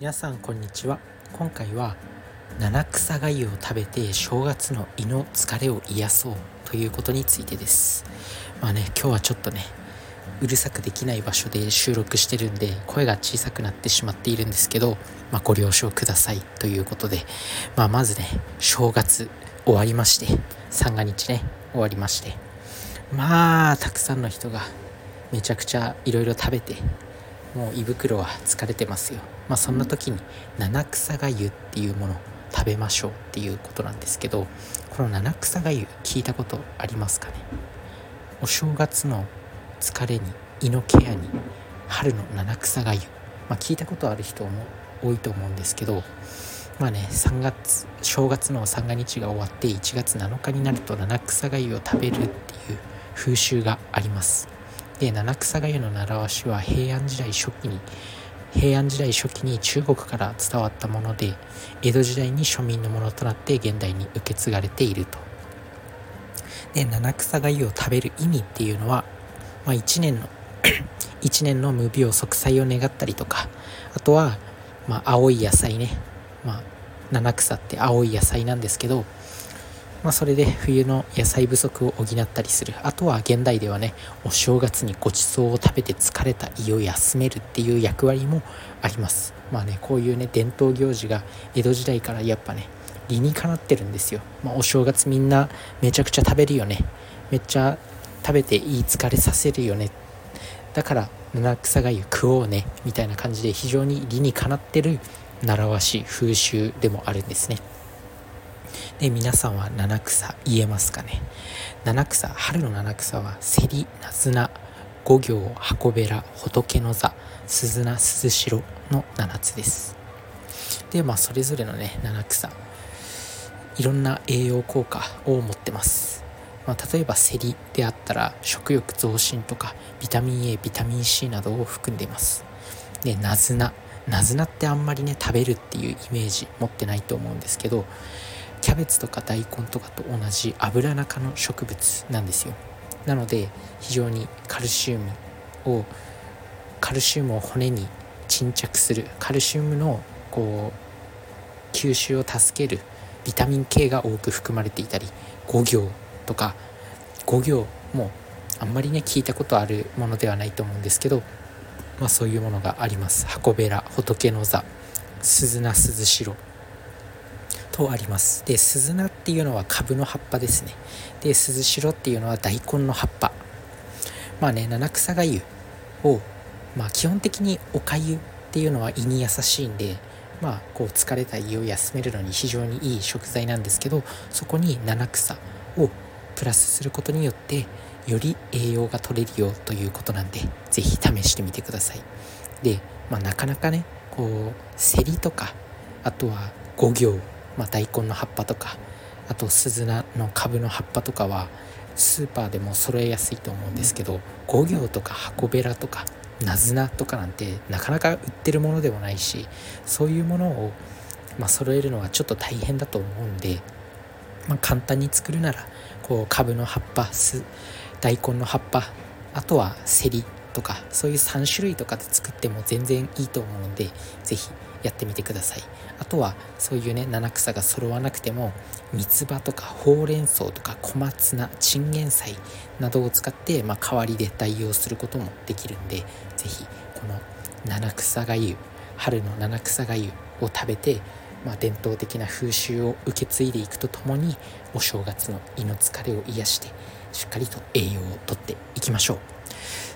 皆さんこんにちは。今回は七草がを食べて正月の胃の疲れを癒そうということについてです。まあね今日はちょっとねうるさくできない場所で収録してるんで声が小さくなってしまっているんですけど、まあ、ご了承くださいということで、まあ、まずね正月終わりまして三が日ね終わりまして。まあたくさんの人がめちゃくちゃいろいろ食べてもう胃袋は疲れてますよ。まあそんな時に七草がゆっていうものを食べましょうっていうことなんですけどこの七草がゆ聞いたことありますかね？お正月の疲れに胃のケアに春の七草がゆ、まあ、聞いたことある人も多いと思うんですけどまあね3月正月の三が日が終わって1月7日になると七草がゆを食べるっていう風習があります。で七草がゆの習わしは平安時代初期に平安時代初期に中国から伝わったもので江戸時代に庶民のものとなって現代に受け継がれていると。で七草がゆを食べる意味っていうのは、まあ、1年の 1年の無病息災を願ったりとかあとは、まあ、青い野菜ね、まあ、七草って青い野菜なんですけどまあ、それで冬の野菜不足を補ったりする。あとは現代ではねお正月にごちそうを食べて疲れた胃を休めるっていう役割もあります。まあねこういうね伝統行事が江戸時代からやっぱね理にかなってるんですよ、まあ、お正月みんなめちゃくちゃ食べるよね。めっちゃ食べていい疲れさせるよね。だから七草がゆ食おうね。みたいな感じで非常に理にかなってる習わし風習でもあるんですね。で皆さんは七草言えますかね？七草春の七草はセリナズナ五行箱べら仏の座鈴名鈴代の7つです。でまあそれぞれのね七草いろんな栄養効果を持ってます。まあ、例えばセリであったら食欲増進とかビタミン A ビタミン C などを含んでいます。でナズナ。ナズナってあんまりね食べるっていうイメージ持ってないと思うんですけどキャベツとか大根とかと同じ油中の植物なんですよ。なので非常にカルシウムをカルシウムを骨に沈着するカルシウムのこう吸収を助けるビタミン系が多く含まれていたり五行とか五行もあんまりね聞いたことあるものではないと思うんですけど、まあ、そういうものがあります。箱べら仏の座鈴名鈴代。とあります。で鈴菜っていうのは株の葉っぱですね。で鈴代っていうのは大根の葉っぱ。まあね七草がゆをまあ基本的におかゆっていうのは胃に優しいんでまあこう疲れた胃を休めるのに非常にいい食材なんですけどそこに七草をプラスすることによってより栄養が取れるよということなんで是非試してみてください。で、まあ、なかなかねこうセリとかあとは五行まあ、大根の葉っぱとかあと鈴菜の株の葉っぱとかはスーパーでも揃えやすいと思うんですけど五行とか箱べらとかナズナとかなんてなかなか売ってるものでもないしそういうものを、まあ、揃えるのはちょっと大変だと思うんで、まあ、簡単に作るならこう株の葉っぱ大根の葉っぱあとはセリとかそういう3種類とかで作っても全然いいと思うので是非やってみてください。あとはそういうね七草が揃わなくても三つ葉とかほうれん草とか小松菜チンゲン菜などを使って、まあ、代わりで代用することもできるんで是非この七草がゆ春の七草がゆを食べて、まあ、伝統的な風習を受け継いでいくとともにお正月の胃の疲れを癒してしっかりと栄養をとっていきましょう。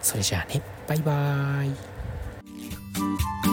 それじゃあねバイバーイ。